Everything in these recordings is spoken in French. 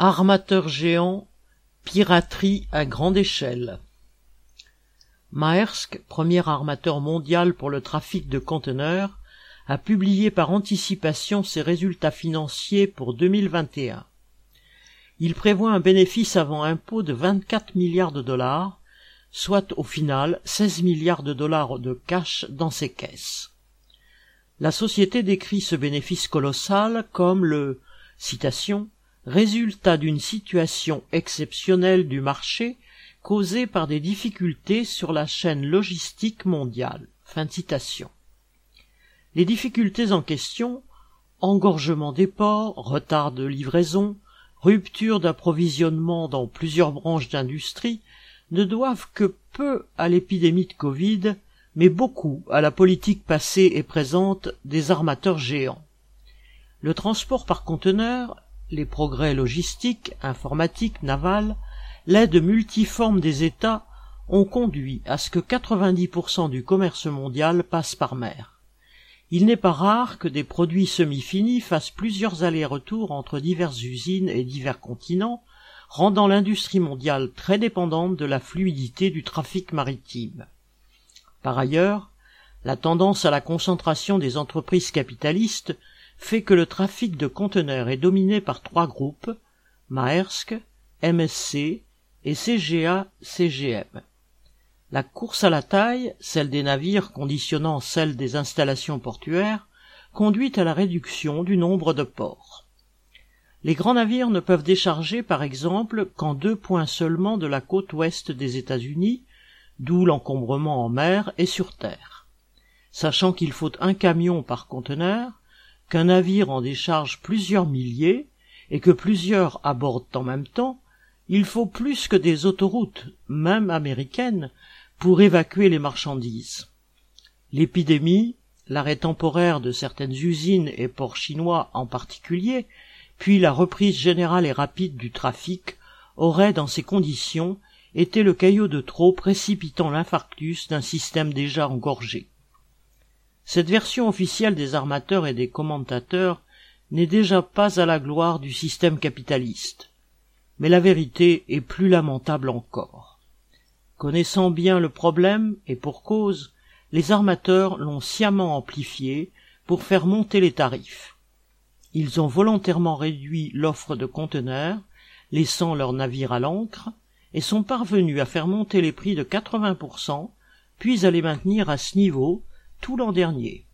Armateur géant, piraterie à grande échelle. Maersk, premier armateur mondial pour le trafic de conteneurs, a publié par anticipation ses résultats financiers pour 2021. Il prévoit un bénéfice avant impôt de 24 milliards de dollars, soit au final 16 milliards de dollars de cash dans ses caisses. La société décrit ce bénéfice colossal comme le citation résultat d'une situation exceptionnelle du marché causée par des difficultés sur la chaîne logistique mondiale. Les difficultés en question, engorgement des ports, retard de livraison, rupture d'approvisionnement dans plusieurs branches d'industrie, ne doivent que peu à l'épidémie de Covid, mais beaucoup à la politique passée et présente des armateurs géants. Le transport par conteneur les progrès logistiques, informatiques, navals, l'aide multiforme des États ont conduit à ce que 90% du commerce mondial passe par mer. Il n'est pas rare que des produits semi-finis fassent plusieurs allers-retours entre diverses usines et divers continents, rendant l'industrie mondiale très dépendante de la fluidité du trafic maritime. Par ailleurs, la tendance à la concentration des entreprises capitalistes fait que le trafic de conteneurs est dominé par trois groupes, Maersk, MSC et CGA-CGM. La course à la taille, celle des navires conditionnant celle des installations portuaires, conduit à la réduction du nombre de ports. Les grands navires ne peuvent décharger par exemple qu'en deux points seulement de la côte ouest des États-Unis, d'où l'encombrement en mer et sur terre. Sachant qu'il faut un camion par conteneur, qu'un navire en décharge plusieurs milliers et que plusieurs abordent en même temps, il faut plus que des autoroutes, même américaines, pour évacuer les marchandises. L'épidémie, l'arrêt temporaire de certaines usines et ports chinois en particulier, puis la reprise générale et rapide du trafic auraient, dans ces conditions, été le caillot de trop précipitant l'infarctus d'un système déjà engorgé. Cette version officielle des armateurs et des commentateurs n'est déjà pas à la gloire du système capitaliste. Mais la vérité est plus lamentable encore. Connaissant bien le problème, et pour cause, les armateurs l'ont sciemment amplifié pour faire monter les tarifs. Ils ont volontairement réduit l'offre de conteneurs, laissant leurs navires à l'ancre, et sont parvenus à faire monter les prix de 80%, puis à les maintenir à ce niveau l'an dernier.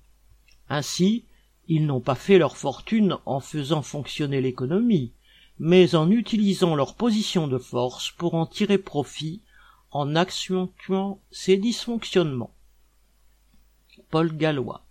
Ainsi, ils n'ont pas fait leur fortune en faisant fonctionner l'économie, mais en utilisant leur position de force pour en tirer profit en accentuant ces dysfonctionnements. Paul Gallois